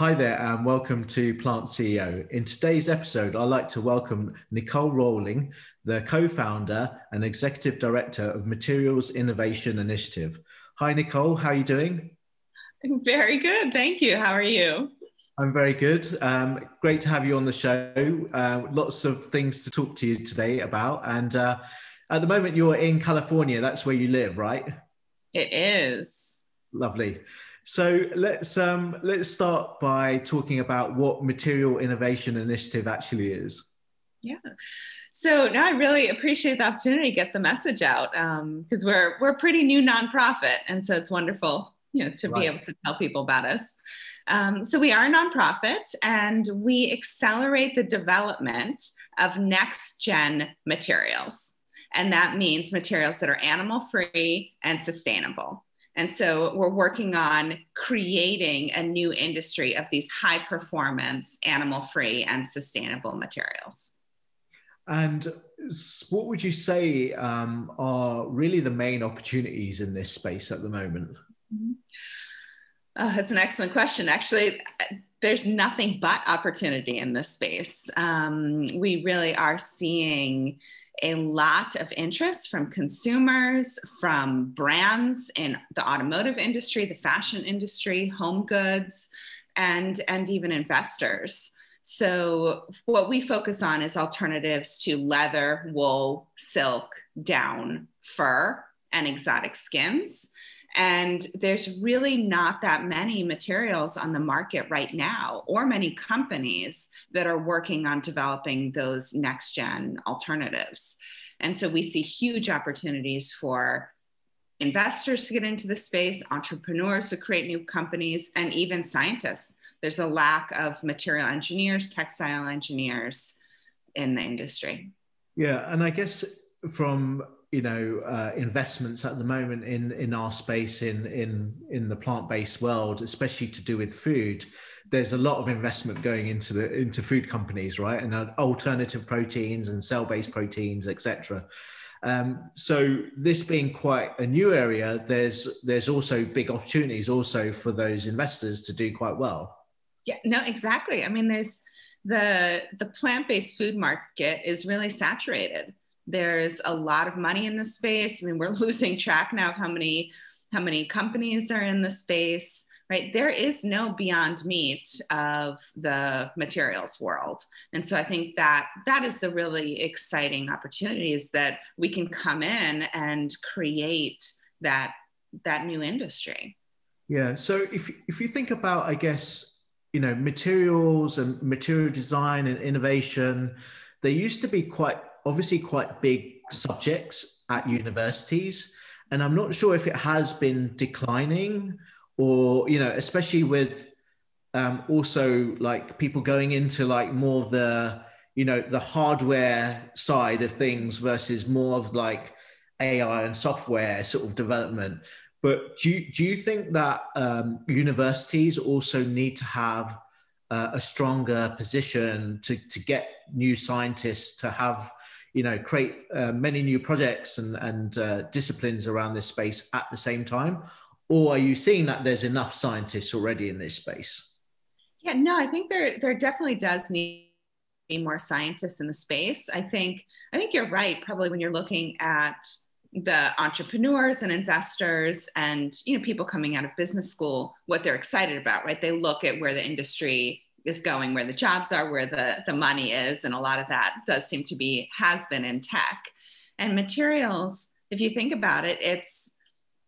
Hi there, and welcome to Plant CEO. In today's episode, I'd like to welcome Nicole Rawling, the co founder and executive director of Materials Innovation Initiative. Hi, Nicole, how are you doing? Very good. Thank you. How are you? I'm very good. Um, great to have you on the show. Uh, lots of things to talk to you today about. And uh, at the moment, you're in California. That's where you live, right? It is. Lovely. So let's um, let's start by talking about what Material Innovation Initiative actually is. Yeah. So now I really appreciate the opportunity to get the message out because um, we're we're a pretty new nonprofit, and so it's wonderful you know to right. be able to tell people about us. Um, so we are a nonprofit, and we accelerate the development of next gen materials, and that means materials that are animal free and sustainable. And so we're working on creating a new industry of these high performance, animal free, and sustainable materials. And what would you say um, are really the main opportunities in this space at the moment? Mm-hmm. Oh, that's an excellent question. Actually, there's nothing but opportunity in this space. Um, we really are seeing a lot of interest from consumers, from brands in the automotive industry, the fashion industry, home goods, and, and even investors. So, what we focus on is alternatives to leather, wool, silk, down, fur, and exotic skins. And there's really not that many materials on the market right now, or many companies that are working on developing those next gen alternatives. And so we see huge opportunities for investors to get into the space, entrepreneurs to create new companies, and even scientists. There's a lack of material engineers, textile engineers in the industry. Yeah, and I guess from you know uh, investments at the moment in in our space in in in the plant-based world especially to do with food there's a lot of investment going into the into food companies right? And uh, alternative proteins and cell-based proteins etc um, so this being quite a new area there's there's also big opportunities also for those investors to do quite well. Yeah no exactly. I mean there's the the plant-based food market is really saturated there's a lot of money in the space. I mean, we're losing track now of how many how many companies are in the space right? There is no beyond meat of the materials world. And so i think that that is the really exciting opportunities that we can come in and create that that new industry. Yeah. So if if you think about i guess you know materials and material design and innovation they used to be quite obviously quite big subjects at universities. And I'm not sure if it has been declining or, you know, especially with um, also like people going into like more the, you know, the hardware side of things versus more of like AI and software sort of development. But do you, do you think that um, universities also need to have uh, a stronger position to, to get new scientists to have you know create uh, many new projects and and uh, disciplines around this space at the same time? Or are you seeing that there's enough scientists already in this space? Yeah no i think there there definitely does need more scientists in the space. I think i think you're right probably when you're looking at the entrepreneurs and investors and you know people coming out of business school what they're excited about right? They look at where the industry is going, where the jobs are, where the, the money is. And a lot of that does seem to be, has been in tech. And materials, if you think about it, it's,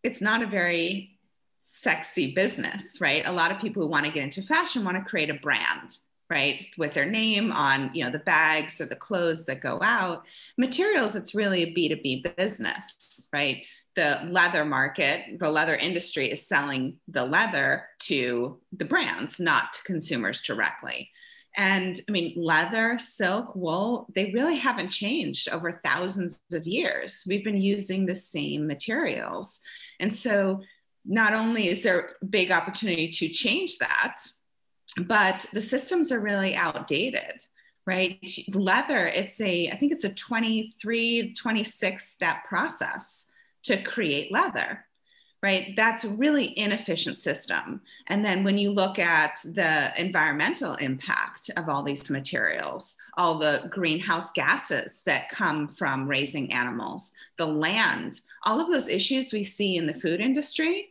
it's not a very sexy business, right? A lot of people who want to get into fashion want to create a brand, right? With their name on, you know, the bags or the clothes that go out. Materials, it's really a B2B business, right? The leather market, the leather industry is selling the leather to the brands, not to consumers directly. And I mean, leather, silk, wool, they really haven't changed over thousands of years. We've been using the same materials. And so, not only is there a big opportunity to change that, but the systems are really outdated right leather it's a i think it's a 23 26 step process to create leather right? That's a really inefficient system. And then when you look at the environmental impact of all these materials, all the greenhouse gases that come from raising animals, the land, all of those issues we see in the food industry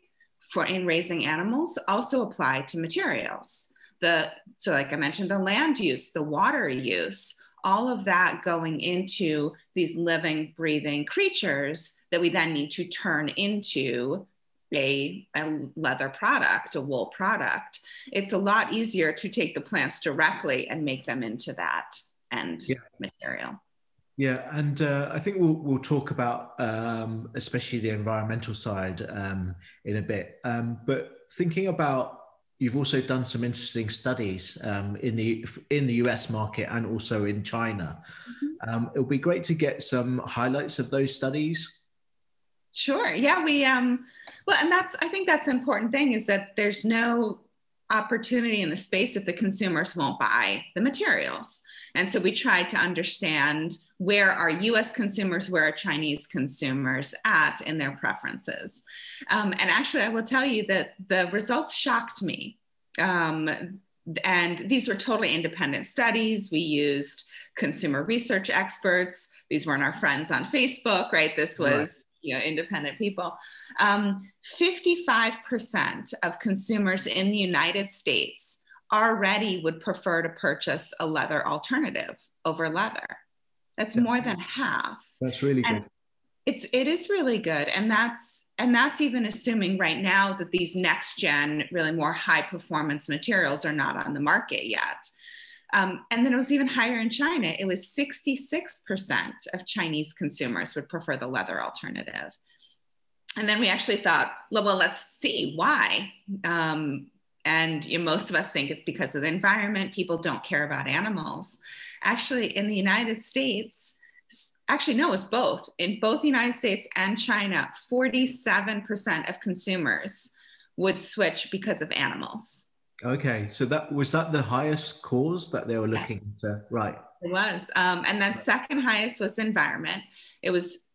for in raising animals also apply to materials. The so like I mentioned, the land use, the water use, all of that going into these living, breathing creatures that we then need to turn into a, a, leather product, a wool product, it's a lot easier to take the plants directly and make them into that end yeah. material. Yeah, and uh, I think we'll, we'll talk about um, especially the environmental side um, in a bit. Um, but thinking about, you've also done some interesting studies um, in the in the US market and also in China. Mm-hmm. Um, it'll be great to get some highlights of those studies Sure. Yeah, we um well and that's I think that's an important thing is that there's no opportunity in the space if the consumers won't buy the materials. And so we tried to understand where are US consumers, where are Chinese consumers at in their preferences. Um, and actually, I will tell you that the results shocked me. Um, and these were totally independent studies. We used consumer research experts. These weren't our friends on Facebook, right? This was you know, independent people. Um, 55% of consumers in the United States already would prefer to purchase a leather alternative over leather. That's, that's more good. than half. That's really and good. It's it is really good, and that's and that's even assuming right now that these next gen, really more high performance materials are not on the market yet. Um, and then it was even higher in China. It was 66% of Chinese consumers would prefer the leather alternative. And then we actually thought, well, let's see why. Um, and you know, most of us think it's because of the environment. People don't care about animals. Actually, in the United States, actually, no, it's both. In both the United States and China, 47% of consumers would switch because of animals. Okay, so that was that the highest cause that they were looking yes. to, right? It was, um, and then second highest was environment. It was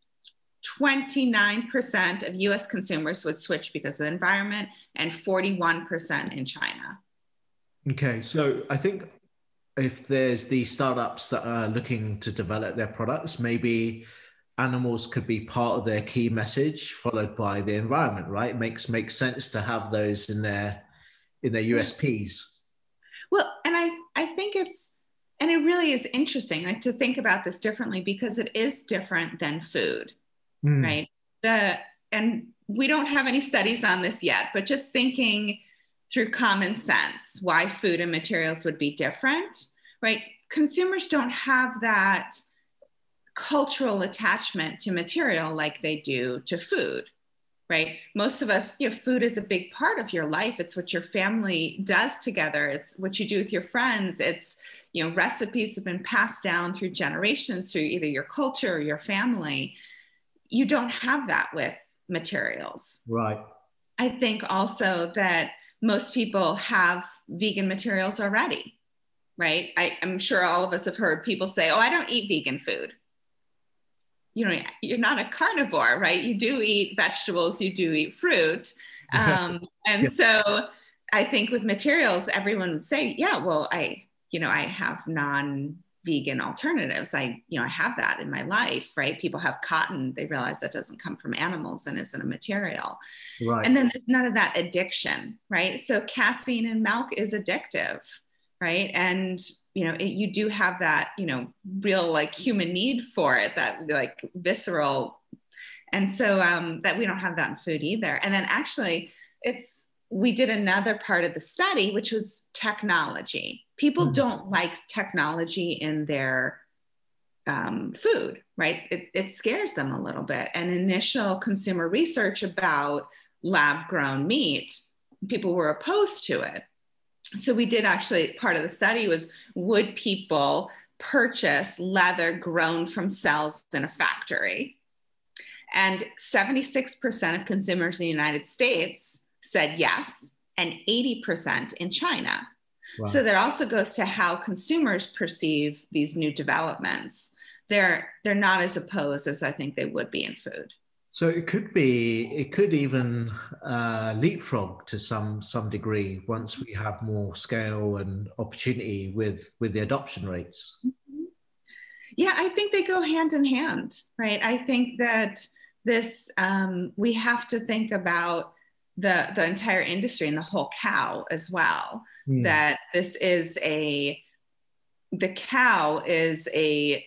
29% of US consumers would switch because of the environment and 41% in China. Okay, so I think if there's these startups that are looking to develop their products, maybe animals could be part of their key message, followed by the environment, right? It makes makes sense to have those in their in their USPs. Well, and I, I think it's, and it really is interesting like to think about this differently because it is different than food, mm. right? The, and we don't have any studies on this yet, but just thinking through common sense why food and materials would be different, right? Consumers don't have that cultural attachment to material like they do to food right? Most of us you know food is a big part of your life. It's what your family does together. It's what you do with your friends. It's you know recipes have been passed down through generations through either your culture or your family. You don't have that with materials. Right. I think also that most people have vegan materials already right? I, i'm sure all of us have heard people say oh i don't eat vegan food you know you're not a carnivore right? You do eat vegetables you do eat fruit. Um, and yeah. so i think with materials everyone would say yeah well i you know i have non vegan alternatives. I you know i have that in my life right? People have cotton. They realize that doesn't come from animals and isn't a material. Right. and then there's none of that addiction right? So casein in milk is addictive right? And you know it, you do have that you know real like human need for it that like visceral. And so um, that we don't have that in food either. And then actually it's we did another part of the study which was technology. People mm-hmm. don't like technology in their um, food right? It, it scares them a little bit. And initial consumer research about lab grown meat people were opposed to it so we did actually part of the study was would people purchase leather grown from cells in a factory? And 76% of consumers in the united states said yes and 80% in china. Wow. so that also goes to how consumers perceive these new developments. They're they're not as opposed as i think they would be in food So it could be, it could even uh, leapfrog to some some degree once we have more scale and opportunity with with the adoption rates. Mm-hmm. Yeah, I think they go hand in hand, right? I think that this um, we have to think about the the entire industry and the whole cow as well. Mm. That this is a the cow is a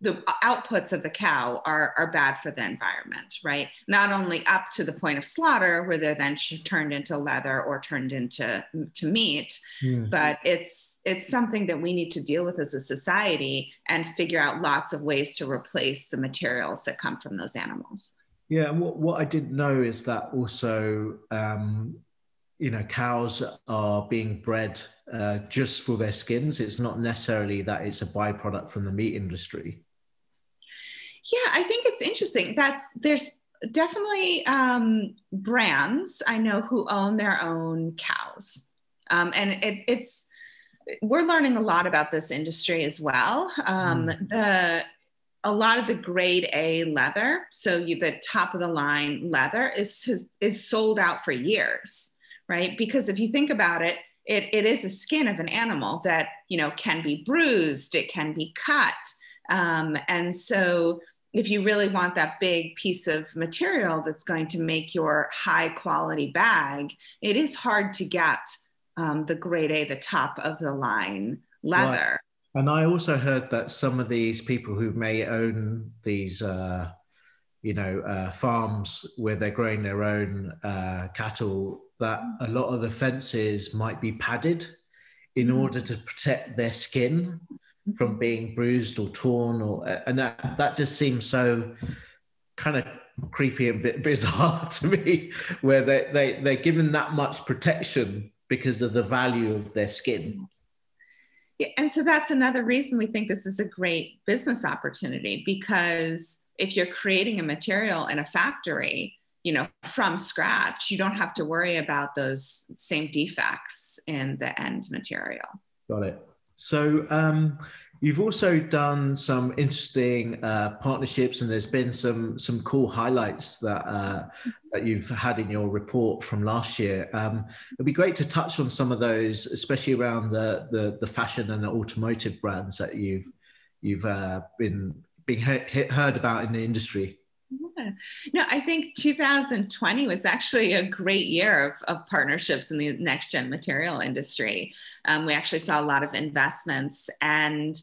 the outputs of the cow are, are bad for the environment, right? Not only up to the point of slaughter, where they're then turned into leather or turned into to meat, mm. but it's it's something that we need to deal with as a society and figure out lots of ways to replace the materials that come from those animals. Yeah, and what, what I didn't know is that also um, you know cows are being bred uh, just for their skins. It's not necessarily that it's a byproduct from the meat industry. Yeah i think it's interesting. That's there's definitely um, brands i know who own their own cows. Um, and it, it's we're learning a lot about this industry as well. Um, mm. the a lot of the grade A leather, so you, the top of the line leather, is has, is sold out for years right? Because if you think about it, it, it is a skin of an animal that you know can be bruised, it can be cut, um, and so if you really want that big piece of material that's going to make your high quality bag, it is hard to get um, the grade A, the top of the line leather. Right. And I also heard that some of these people who may own these, uh, you know, uh, farms where they're growing their own uh, cattle that a lot of the fences might be padded in mm. order to protect their skin from being bruised or torn or and that that just seems so kind of creepy and bit bizarre to me where they, they they're given that much protection because of the value of their skin yeah, and so that's another reason we think this is a great business opportunity because if you're creating a material in a factory you know from scratch. You don't have to worry about those same defects in the end material. Got it. So um, you've also done some interesting uh, partnerships and there's been some some cool highlights that uh, that you've had in your report from last year. Um, it'd be great to touch on some of those especially around the the, the fashion and the automotive brands that you've you've uh, been being heard about in the industry No, I think 2020 was actually a great year of, of partnerships in the next gen material industry. Um, we actually saw a lot of investments and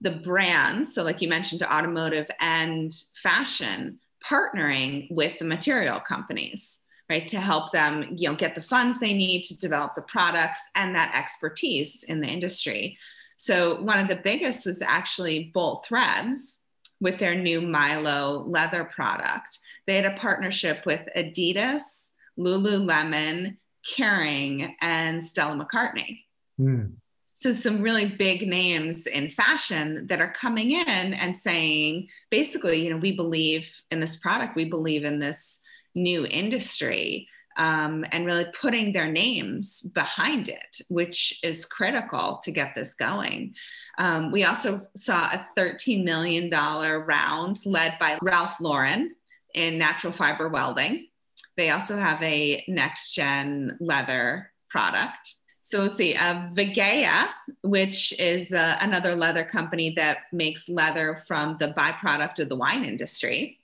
the brands, so like you mentioned, automotive and fashion, partnering with the material companies right to help them you know get the funds they need to develop the products and that expertise in the industry so one of the biggest was actually bolt threads with their new Mylo leather product. They had a partnership with Adidas, Lululemon, Kering, and Stella McCartney. Mm. So, some really big names in fashion that are coming in and saying, basically, you know, we believe in this product, we believe in this new industry um, and really putting their names behind it, which is critical to get this going. Um, we also saw a $13 million round led by Ralph Lauren in natural fiber welding. They also have a next gen leather product. So let's see, uh, Vegea, which is uh, another leather company that makes leather from the byproduct of the wine industry.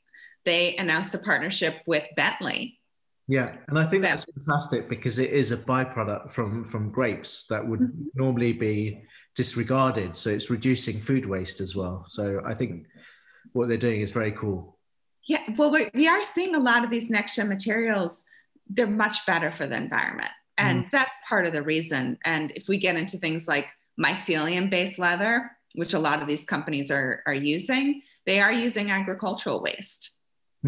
They announced a partnership with Bentley yeah, and I think that's fantastic because it is a byproduct from from grapes that would mm-hmm. normally be disregarded. So it's reducing food waste as well. So I think what they're doing is very cool. Yeah, well, we, are seeing a lot of these next gen materials. They're much better for the environment, and mm. that's part of the reason. And if we get into things like mycelium based leather, which a lot of these companies are are using, they are using agricultural waste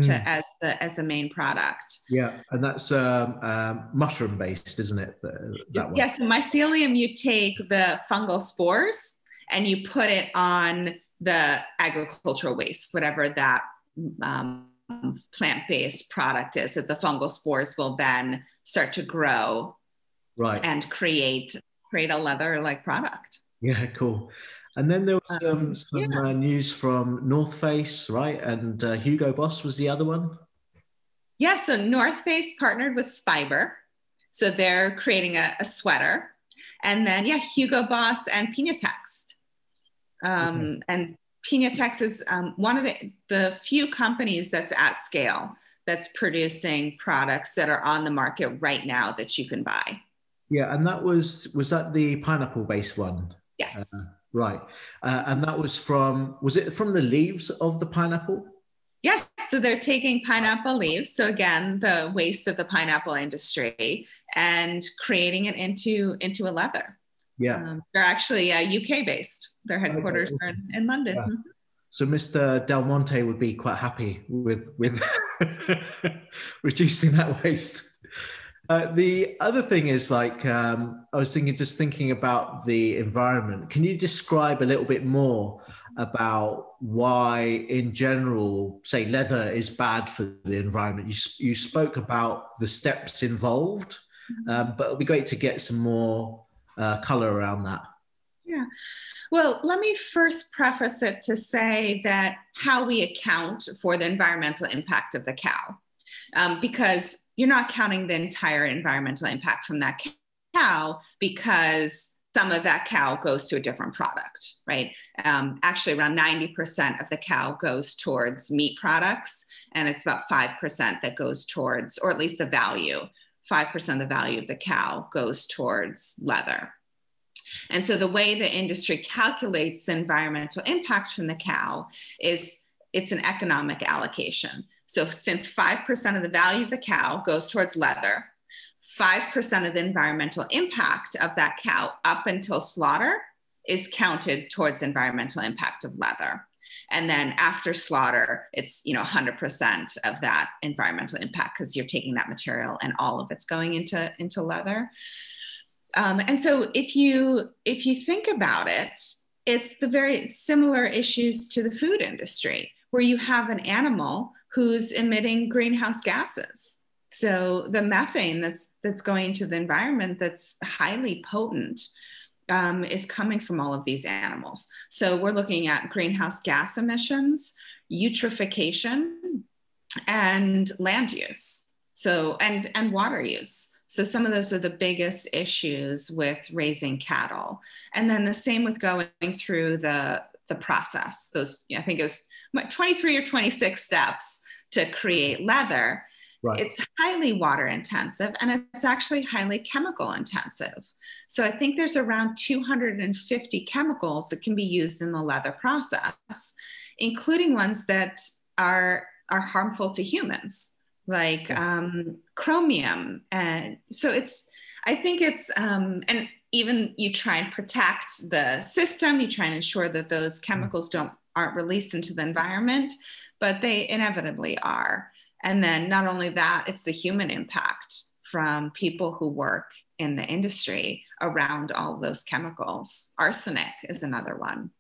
to, mm. as the as the main product. Yeah, and that's um, um, mushroom based, isn't it? That one. Yes, mycelium. You take the fungal spores and you put it on the agricultural waste, whatever that um, plant based product is. That the fungal spores will then start to grow, right, and create create a leather like product. Yeah, cool. And then there was um, um, some yeah. uh, news from North Face, right? And uh, Hugo Boss was the other one. Yeah, so North Face partnered with Spiber. So they're creating a, a sweater. And then, yeah, Hugo Boss and Piñatex. Um, okay. And Piñatex is um, one of the, the few companies that's at scale that's producing products that are on the market right now that you can buy. Yeah, and that was was that the pineapple based one? Yes. Uh, right, uh, and that was from was it from the leaves of the pineapple? Yes, so they're taking pineapple leaves. So again, the waste of the pineapple industry and creating it into into a leather. Yeah, um, they're actually uh, UK based. Their headquarters okay. are in, in London. Yeah. Mm-hmm. So Mr. Del Monte would be quite happy with with reducing that waste. Uh, the other thing is like um, I was thinking, just thinking about the environment. Can you describe a little bit more about why, in general, say leather is bad for the environment? You you spoke about the steps involved, mm-hmm. um, but it'd be great to get some more uh, color around that. Yeah. Well, let me first preface it to say that how we account for the environmental impact of the cow, um, because you're not counting the entire environmental impact from that cow because some of that cow goes to a different product, right? Um, actually, around 90% of the cow goes towards meat products, and it's about 5% that goes towards, or at least the value, 5% of the value of the cow goes towards leather. And so the way the industry calculates environmental impact from the cow is it's an economic allocation. So since 5% of the value of the cow goes towards leather, 5% of the environmental impact of that cow up until slaughter is counted towards environmental impact of leather. And then after slaughter, it's you know 100% of that environmental impact because you're taking that material and all of it's going into, into leather. Um, and so if you if you think about it, it's the very similar issues to the food industry, where you have an animal who's emitting greenhouse gases. So the methane that's that's going into the environment that's highly potent um, is coming from all of these animals. So we're looking at greenhouse gas emissions, eutrophication, and land use. So and and water use. So some of those are the biggest issues with raising cattle. And then the same with going through the, the process. Those, I think it was 23 or 26 steps to create leather. Right. It's highly water intensive and it's actually highly chemical intensive. So I think there's around 250 chemicals that can be used in the leather process, including ones that are, are harmful to humans like um, chromium. And so it's, I think it's, um, and even you try and protect the system, you try and ensure that those mm. chemicals don't aren't released into the environment, but they inevitably are. And then not only that, it's the human impact from people who work in the industry around all those chemicals. Arsenic is another one.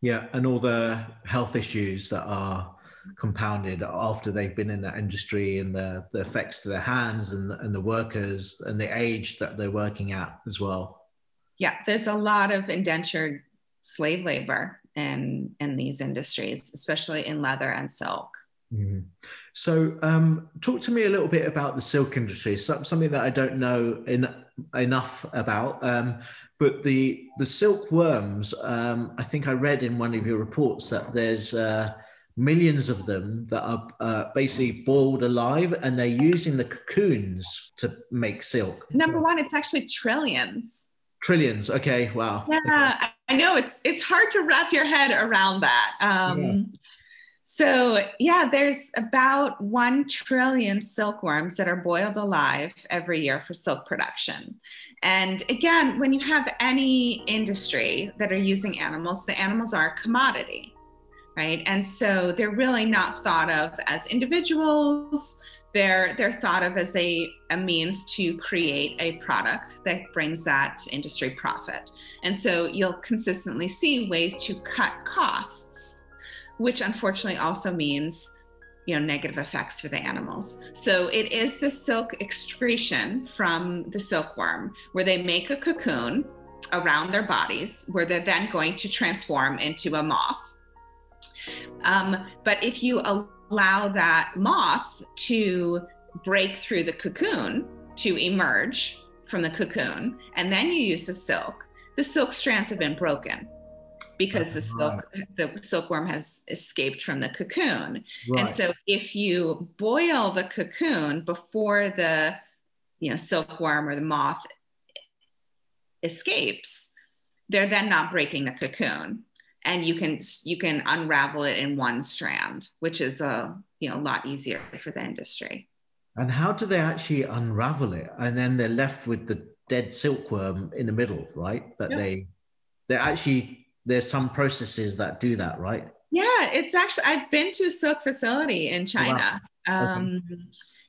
Yeah, and all the health issues that are compounded after they've been in that industry and the, the effects to their hands and the, and the workers and the age that they're working at as well. Yeah, there's a lot of indentured slave labor in in these industries, especially in leather and silk. Mm-hmm. So, um, talk to me a little bit about the silk industry. So, something that I don't know in, enough about. Um, but the the silkworms, um, I think I read in one of your reports that there's uh, millions of them that are uh, basically boiled alive and they're using the cocoons to make silk number one it's actually trillions trillions okay wow yeah. I know it's it's hard to wrap your head around that um, yeah. so yeah there's about 1 trillion silkworms that are boiled alive every year for silk production and again when you have any industry that are using animals the animals are a commodity right? And so they're really not thought of as individuals. They're they're thought of as a, a means to create a product that brings that industry profit. And so you'll consistently see ways to cut costs, which unfortunately also means you know negative effects for the animals so it is the silk excretion from the silkworm where they make a cocoon around their bodies where they're then going to transform into a moth. Um, but if you allow that moth to break through the cocoon to emerge from the cocoon, and then you use the silk, the silk strands have been broken because the silk the silkworm has escaped from the cocoon. Right. And so if you boil the cocoon before the you know silkworm or the moth escapes, they're then not breaking the cocoon. And you can you can unravel it in one strand, which is a you know a lot easier for the industry. And how do they actually unravel it? And then they're left with the dead silkworm in the middle, right? But yep. they they actually there's some processes that do that, right? Yeah, it's actually I've been to a silk facility in China. Wow. Um, okay.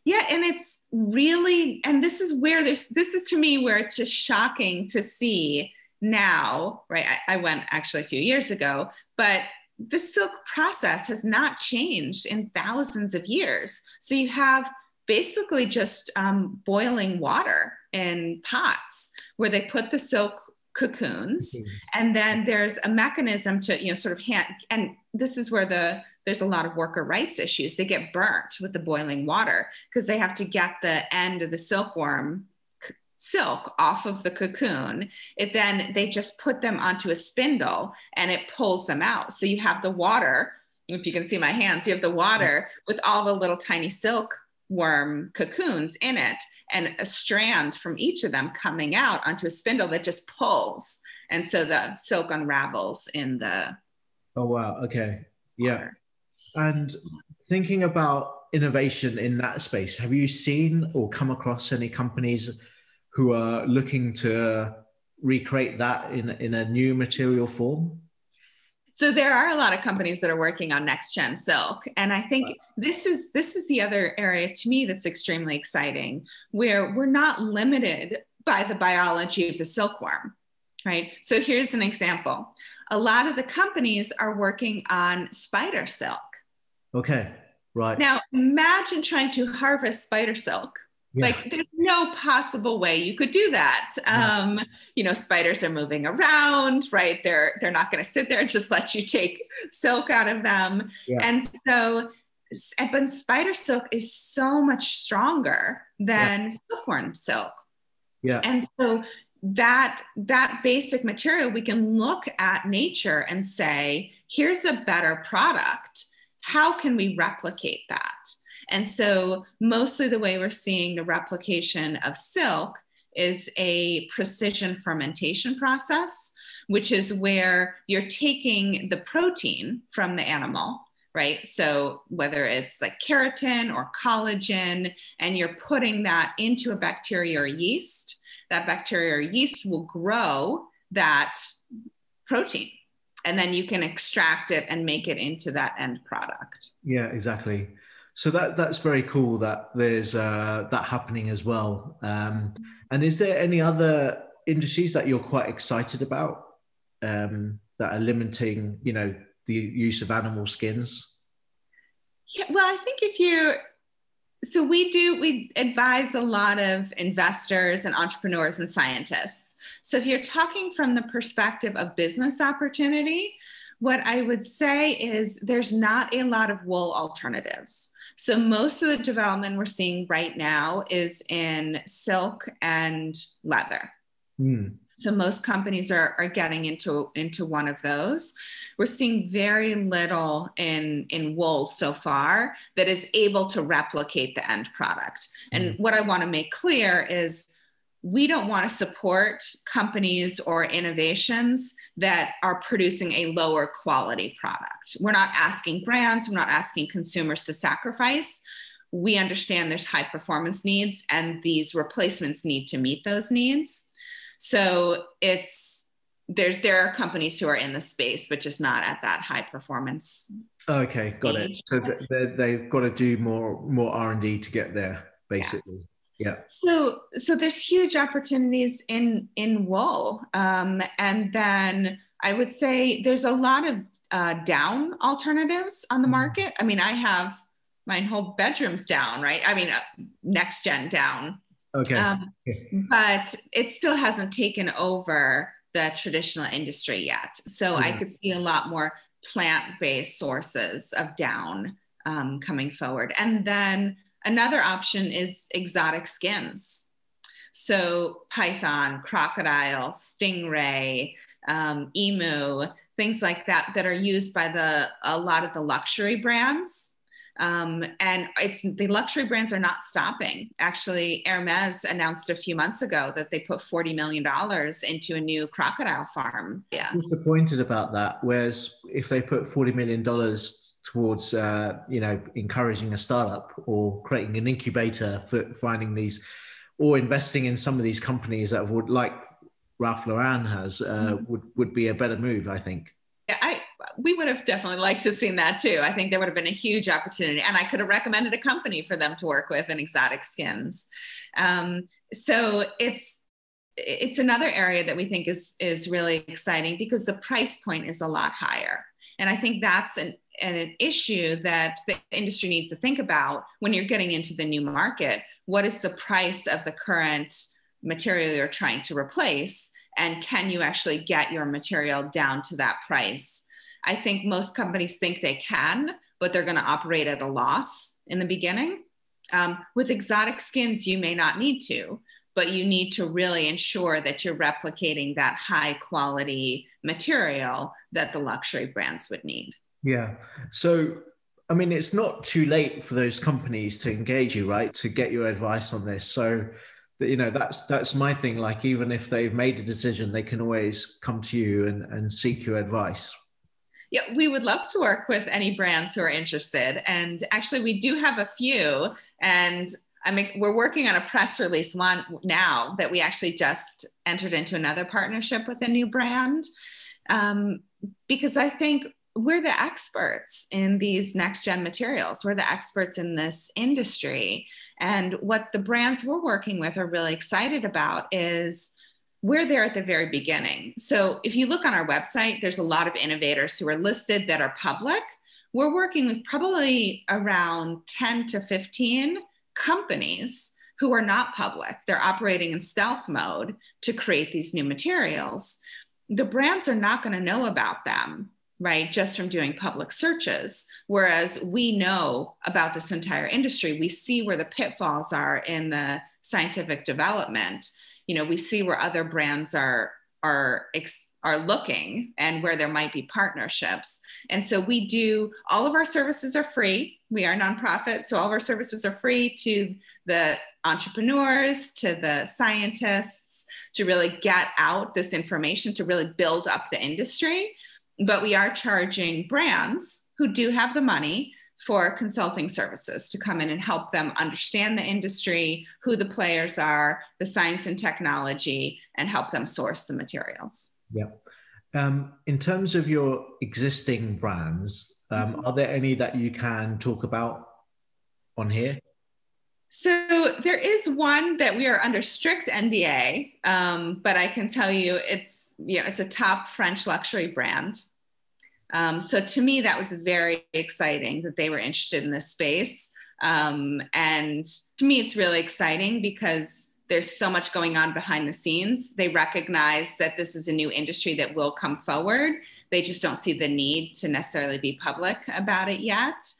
Yeah, and it's really and this is where there's this is to me where it's just shocking to see now, right? I, I went actually a few years ago, but the silk process has not changed in thousands of years. So you have basically just um, boiling water in pots where they put the silk cocoons mm-hmm. and then there's a mechanism to you know sort of hand and this is where the there's a lot of worker rights issues they get burnt with the boiling water because they have to get the end of the silkworm silk off of the cocoon it then they just put them onto a spindle and it pulls them out. So you have the water if you can see my hands you have the water with all the little tiny silk worm cocoons in it and a strand from each of them coming out onto a spindle that just pulls. And so the silk unravels in the oh wow. Okay. Yeah. and thinking about innovation in that space have you seen or come across any companies who are looking to recreate that in, in a new material form? So there are a lot of companies that are working on next gen silk and i think this is this is the other area to me that's extremely exciting where we're not limited by the biology of the silkworm right? So here's an example. A lot of the companies are working on spider silk. Okay right. Now imagine trying to harvest spider silk yeah. Like there's no possible way you could do that. Um, you know, spiders are moving around, right? They're they're not going to sit there and just let you take silk out of them. Yeah. And so, but spider silk is so much stronger than yeah. silkworm silk. Yeah. And so that that basic material, we can look at nature and say, here's a better product. How can we replicate that? And so, mostly the way we're seeing the replication of silk is a precision fermentation process, which is where you're taking the protein from the animal, right? So, whether it's like keratin or collagen, and you're putting that into a bacteria or yeast, that bacteria or yeast will grow that protein and then you can extract it and make it into that end product. Yeah, exactly. So that that's very cool that there's uh, that happening as well. Um, and is there any other industries that you're quite excited about um, that are limiting, you know, the use of animal skins? Yeah, well, I think if you so we do we advise a lot of investors and entrepreneurs and scientists. So if you're talking from the perspective of business opportunity, what I would say is there's not a lot of wool alternatives. So most of the development we're seeing right now is in silk and leather. Mm. So most companies are, are getting into, into one of those. We're seeing very little in, in wool so far that is able to replicate the end product. And mm. what I want to make clear is we don't want to support companies or innovations that are producing a lower quality product. We're not asking brands, we're not asking consumers to sacrifice. We understand there's high performance needs, and these replacements need to meet those needs. So it's there. There are companies who are in the space, but just not at that high performance. Okay, got it. So they, have got to do more more R and D to get there, basically. Yes yeah. So so there's huge opportunities in in wool um, and then i would say there's a lot of uh, down alternatives on the mm-hmm. market. I mean i have my whole bedroom's down right? I mean uh, next gen down. Okay. Um, but it still hasn't taken over the traditional industry yet. So I could see a lot more plant-based sources of down um, coming forward. And then another option is exotic skins. So python, crocodile, stingray, um, emu, things like that that are used by the a lot of the luxury brands. Um, and it's the luxury brands are not stopping. Actually, Hermes announced a few months ago that they put forty million dollars into a new crocodile farm. Yeah, disappointed about that. Whereas if they put forty million dollars towards uh, you know encouraging a startup or creating an incubator for finding these, or investing in some of these companies that would like Ralph Lauren has, uh, mm-hmm. would would be a better move, I think. Yeah, I we would have definitely liked to have seen that too. I think there would have been a huge opportunity, and I could have recommended a company for them to work with in exotic skins. Um, so it's it's another area that we think is is really exciting because the price point is a lot higher, and I think that's an an issue that the industry needs to think about when you're getting into the new market. What is the price of the current material you're trying to replace? And can you actually get your material down to that price? I think most companies think they can, but they're going to operate at a loss in the beginning. Um, with exotic skins, you may not need to, but you need to really ensure that you're replicating that high quality material that the luxury brands would need. Yeah. So, I mean, it's not too late for those companies to engage you, right? To get your advice on this. So, you know, that's that's my thing. Like, even if they've made a decision, they can always come to you and, and seek your advice yeah, we would love to work with any brands who are interested. And actually, we do have a few. And I mean, we're working on a press release one now that we actually just entered into another partnership with a new brand. Um, because I think we're the experts in these next gen materials. We're the experts in this industry. And what the brands we're working with are really excited about is we're there at the very beginning. So if you look on our website, there's a lot of innovators who are listed that are public. We're working with probably around 10 to 15 companies who are not public. They're operating in stealth mode to create these new materials. The brands are not going to know about them, right? Just from doing public searches. Whereas we know about this entire industry, we see where the pitfalls are in the scientific development you know we see where other brands are are are looking and where there might be partnerships and so we do all of our services are free we are nonprofit so all of our services are free to the entrepreneurs to the scientists to really get out this information to really build up the industry but we are charging brands who do have the money for consulting services to come in and help them understand the industry, who the players are, the science and technology, and help them source the materials. Yeah. Um, in terms of your existing brands, um, mm-hmm. are there any that you can talk about on here? So there is one that we are under strict NDA, um, but I can tell you it's you know it's a top French luxury brand. Um, so to me, that was very exciting that they were interested in this space. Um, and to me, it's really exciting because there's so much going on behind the scenes. They recognize that this is a new industry that will come forward. They just don't see the need to necessarily be public about it yet.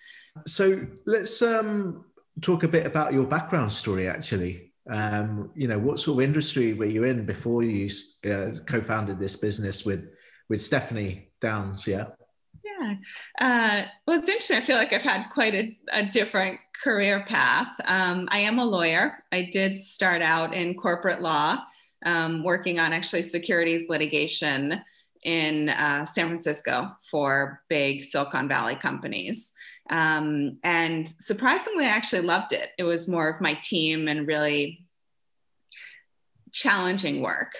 So let's um, talk a bit about your background story, actually. Um, you know, what sort of industry were you in before you uh, co-founded this business with with Stephanie Downs? Yeah. Yeah. Uh, well, it's interesting. I feel like I've had quite a, a different career path. Um, I am a lawyer. I did start out in corporate law, um, working on actually securities litigation in uh, San Francisco for big Silicon Valley companies. Um, and surprisingly, I actually loved it. It was more of my team and really challenging work.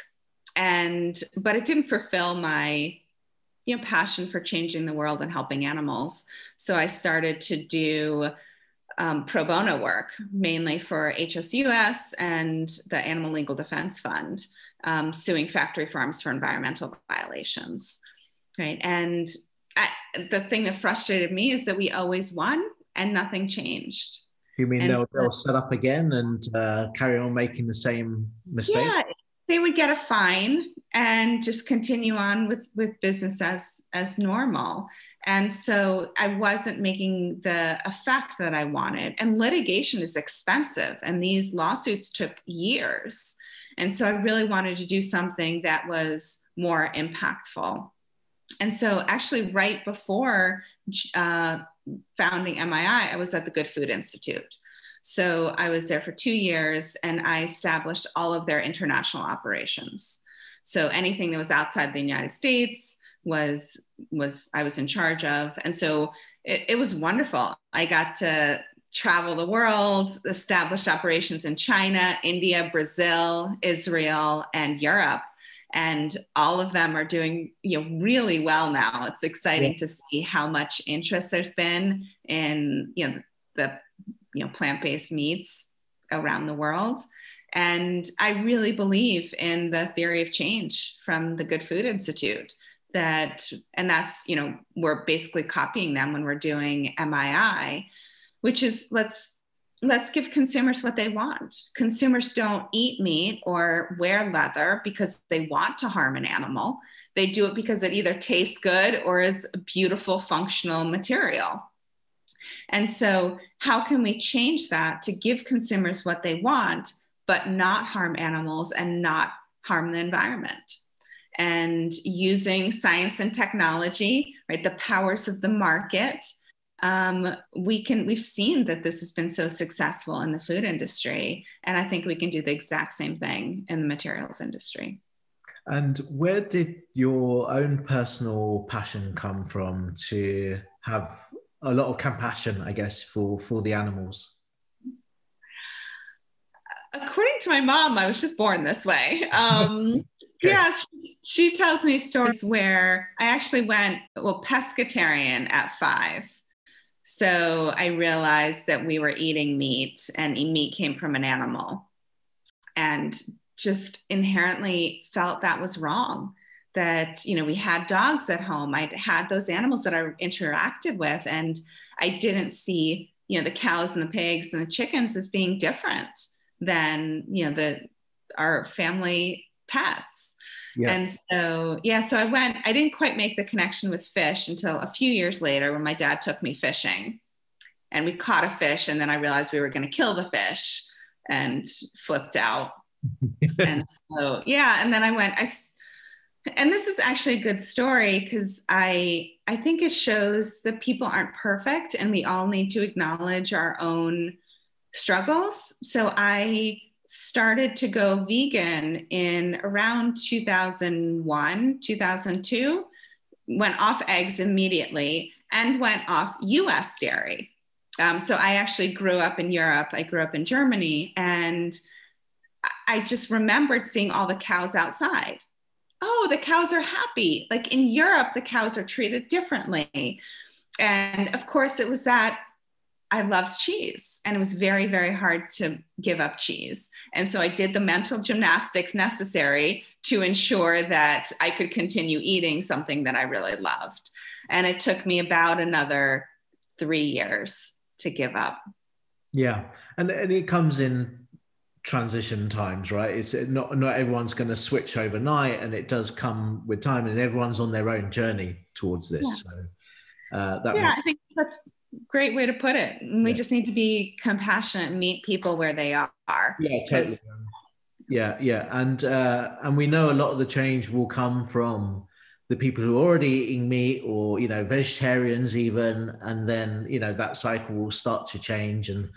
And, but it didn't fulfill my you know passion for changing the world and helping animals so i started to do um, pro bono work mainly for hsus and the animal legal defense fund um, suing factory farms for environmental violations right and I, the thing that frustrated me is that we always won and nothing changed. You mean they'll, they'll set up again and uh, carry on making the same mistake? Yeah they would get a fine and just continue on with with business as as normal. And so i wasn't making the effect that i wanted. And litigation is expensive and these lawsuits took years. And so i really wanted to do something that was more impactful and so actually right before uh, founding mii i was at the good food institute so i was there for two years and i established all of their international operations so anything that was outside the United States was was I was in charge of, and so it, it was wonderful. I got to travel the world, established operations in China, India, Brazil, Israel, and Europe. And all of them are doing you know really well now. It's exciting yeah. to see how much interest there's been in you know the you know plant-based meats around the world. And I really believe in the theory of change from the Good Food Institute that, and that's, you know, we're basically copying them when we're doing MII, which is let's let's give consumers what they want. Consumers don't eat meat or wear leather because they want to harm an animal. They do it because it either tastes good or is a beautiful functional material. And so, how can we change that to give consumers what they want but not harm animals and not harm the environment. And using science and technology, right, the powers of the market, um, we can we've seen that this has been so successful in the food industry, and I think we can do the exact same thing in the materials industry. And where did your own personal passion come from to have a lot of compassion, I guess, for for the animals? according to my mom, I was just born this way. Um, okay. Yeah, she, she, tells me stories where I actually went, well, pescatarian at five. So I realized that we were eating meat and meat came from an animal and just inherently felt that was wrong. That, you know, we had dogs at home. I had those animals that I interacted with, and I didn't see, you know, the cows and the pigs and the chickens as being different than you know the our family pets yeah. and so yeah so i went i didn't quite make the connection with fish until a few years later when my dad took me fishing and we caught a fish and then i realized we were going to kill the fish and flipped out and so yeah and then i went i and this is actually a good story because i i think it shows that people aren't perfect and we all need to acknowledge our own struggles. So I started to go vegan in around 2001, 2002, went off eggs immediately and went off US dairy. Um, so I actually grew up in Europe. I grew up in Germany and I just remembered seeing all the cows outside. Oh, the cows are happy. Like in Europe, the cows are treated differently. And of course, it was that I loved cheese and it was very, very hard to give up cheese. And so I did the mental gymnastics necessary to ensure that I could continue eating something that I really loved. And it took me about another three years to give up. Yeah. And, and it comes in transition times, right? It's not, not everyone's going to switch overnight and it does come with time and everyone's on their own journey towards this. Yeah. So uh, that yeah, I think that's great way to put it. We yeah. just need to be compassionate, meet people where they are. Yeah, totally. Yeah, yeah, and uh, and we know a lot of the change will come from the people who are already eating meat or you know vegetarians even, and then you know that cycle will start to change. And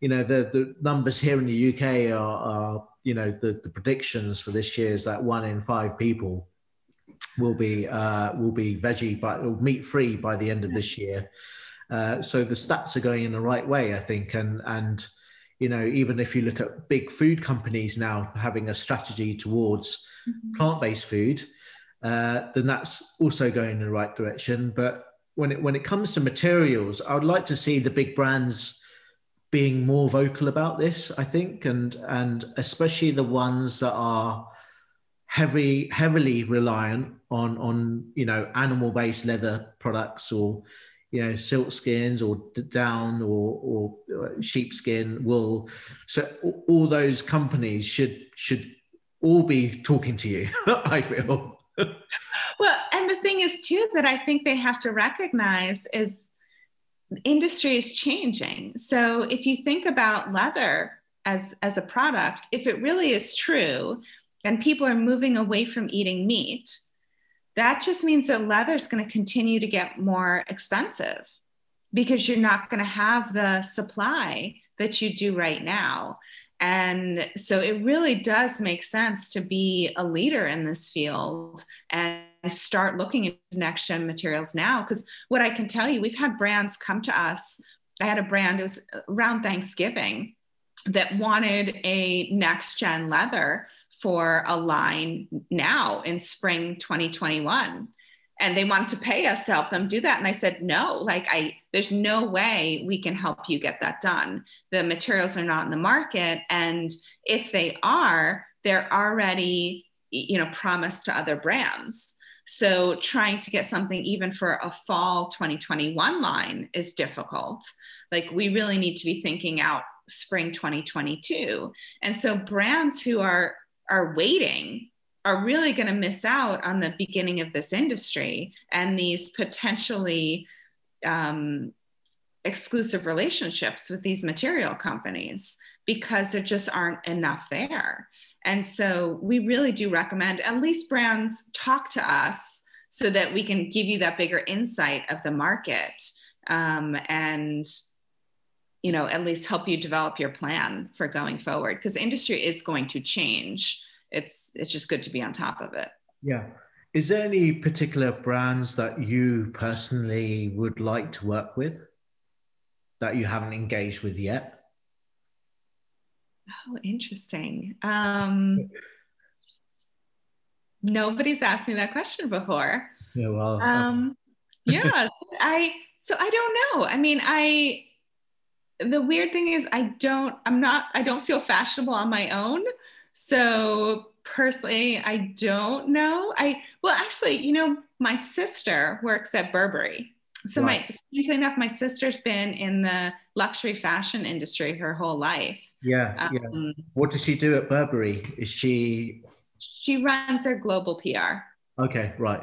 you know the the numbers here in the UK are, are you know the the predictions for this year is that one in five people will be uh, will be veggie but meat free by the end of this year. Uh, so the stats are going in the right way, I think, and and you know even if you look at big food companies now having a strategy towards mm-hmm. plant-based food, uh, then that's also going in the right direction. But when it when it comes to materials, I would like to see the big brands being more vocal about this. I think, and and especially the ones that are heavy heavily reliant on on you know animal based leather products or you know silk skins or down or, or uh, sheepskin wool so all those companies should should all be talking to you. I feel. well, and the thing is too that I think they have to recognize is industry is changing. So if you think about leather as as a product, if it really is true and people are moving away from eating meat, that just means that leather is going to continue to get more expensive because you're not going to have the supply that you do right now. And so it really does make sense to be a leader in this field and start looking into next gen materials now. Because what I can tell you, we've had brands come to us. I had a brand, it was around Thanksgiving, that wanted a next gen leather for a line now in spring 2021 and they wanted to pay us to help them do that. And i said no like i there's no way we can help you get that done. The materials are not in the market. And if they are they're already you know promised to other brands. So trying to get something even for a fall 2021 line is difficult. Like we really need to be thinking out spring 2022 and so brands who are are waiting are really going to miss out on the beginning of this industry and these potentially um, exclusive relationships with these material companies because there just aren't enough there. And so we really do recommend at least brands talk to us so that we can give you that bigger insight of the market um, and you know at least help you develop your plan for going forward because industry is going to change it's it's just good to be on top of it. Yeah. Is there any particular brands that you personally would like to work with that you haven't engaged with yet? Oh, interesting. Um, nobody's asked me that question before. Yeah, well, um, yeah, I so I don't know. I mean, I the weird thing is I don't I'm not I don't feel fashionable on my own. So personally, I don't know. I well, actually, you know, my sister works at Burberry. So right. my strangely enough, my sister's been in the luxury fashion industry her whole life. Yeah, um, yeah. What does she do at Burberry? Is she? She runs their global PR. Okay, right.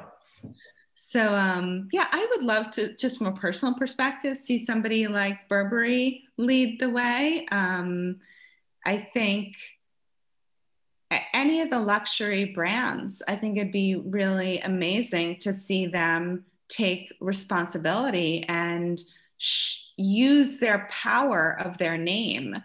So um, yeah, I would love to just from a personal perspective see somebody like Burberry lead the way. Um, I think any of the luxury brands, I think it'd be really amazing to see them take responsibility and sh- use their power of their name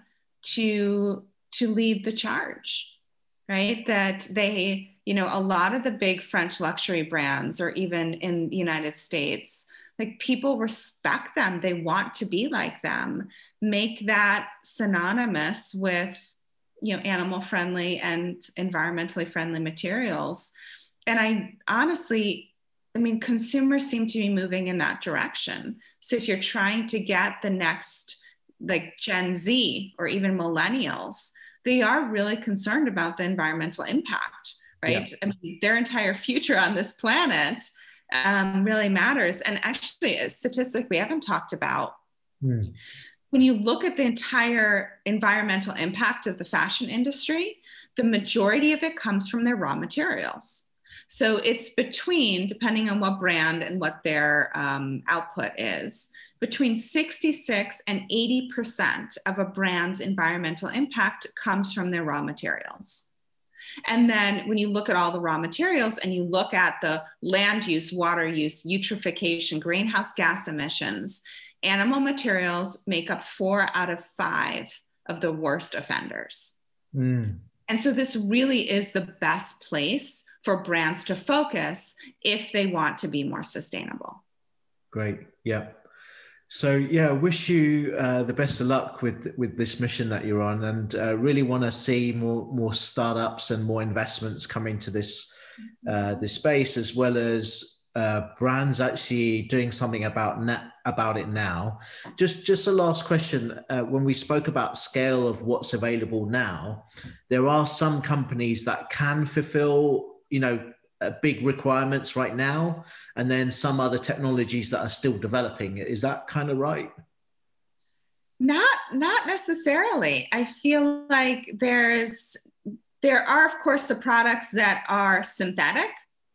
to to lead the charge right that they you know a lot of the big french luxury brands or even in the united states like people respect them. They want to be like them. Make that synonymous with you know animal friendly and environmentally friendly materials. And i honestly i mean consumers seem to be moving in that direction. So if you're trying to get the next like gen z or even millennials they are really concerned about the environmental impact right yeah. i mean their entire future on this planet um, really matters and actually a statistic we haven't talked about mm when you look at the entire environmental impact of the fashion industry, the majority of it comes from their raw materials. So it's between, depending on what brand and what their um, output is, between 66 and 80% of a brand's environmental impact comes from their raw materials. And then when you look at all the raw materials and you look at the land use, water use, eutrophication, greenhouse gas emissions, animal materials make up four out of five of the worst offenders. Mm. And so this really is the best place for brands to focus if they want to be more sustainable. Great. Yeah. So yeah, wish you uh, the best of luck with with this mission that you're on, and uh, really want to see more more startups and more investments come into this uh, this space, as well as uh, brands actually doing something about na- about it now. Just just a last question. Uh, when we spoke about scale of what's available now, there are some companies that can fulfill, you know, Uh, big requirements right now, and then some other technologies that are still developing. Is that kind of right? Not not necessarily. I feel like there's there are, of course, the products that are synthetic.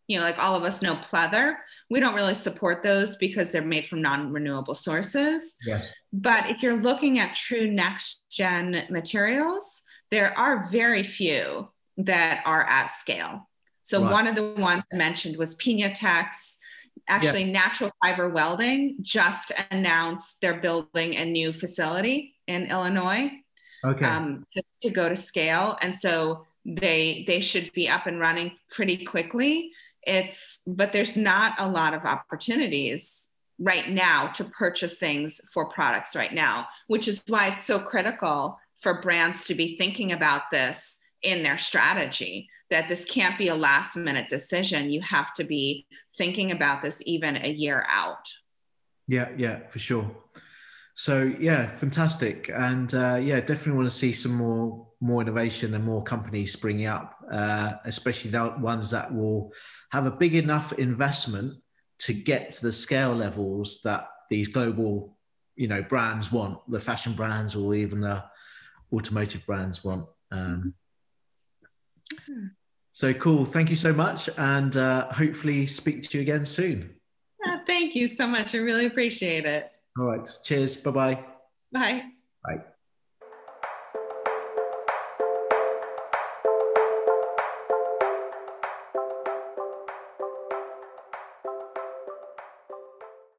You know, like all of us know pleather. We don't really support those because they're made from non renewable sources. Yeah. But if you're looking at true next gen materials, there are very few that are at scale. So, right. one of the ones I mentioned was Piñatex. Actually, yeah. Natural Fiber Welding just announced they're building a new facility in Illinois okay. um, to, to go to scale. And so they they should be up and running pretty quickly it's but there's not a lot of opportunities right now to purchase things for products right now which is why it's so critical for brands to be thinking about this in their strategy that this can't be a last minute decision. You have to be thinking about this even a year out. Yeah yeah for sure. So yeah, fantastic, and uh, yeah, definitely want to see some more more innovation and more companies springing up, uh, especially the ones that will have a big enough investment to get to the scale levels that these global, you know, brands want, the fashion brands or even the automotive brands want. Um, so cool. Thank you so much, and uh, hopefully speak to you again soon. Thank you so much. I really appreciate it. All right. Cheers. Bye-bye. Bye. Bye.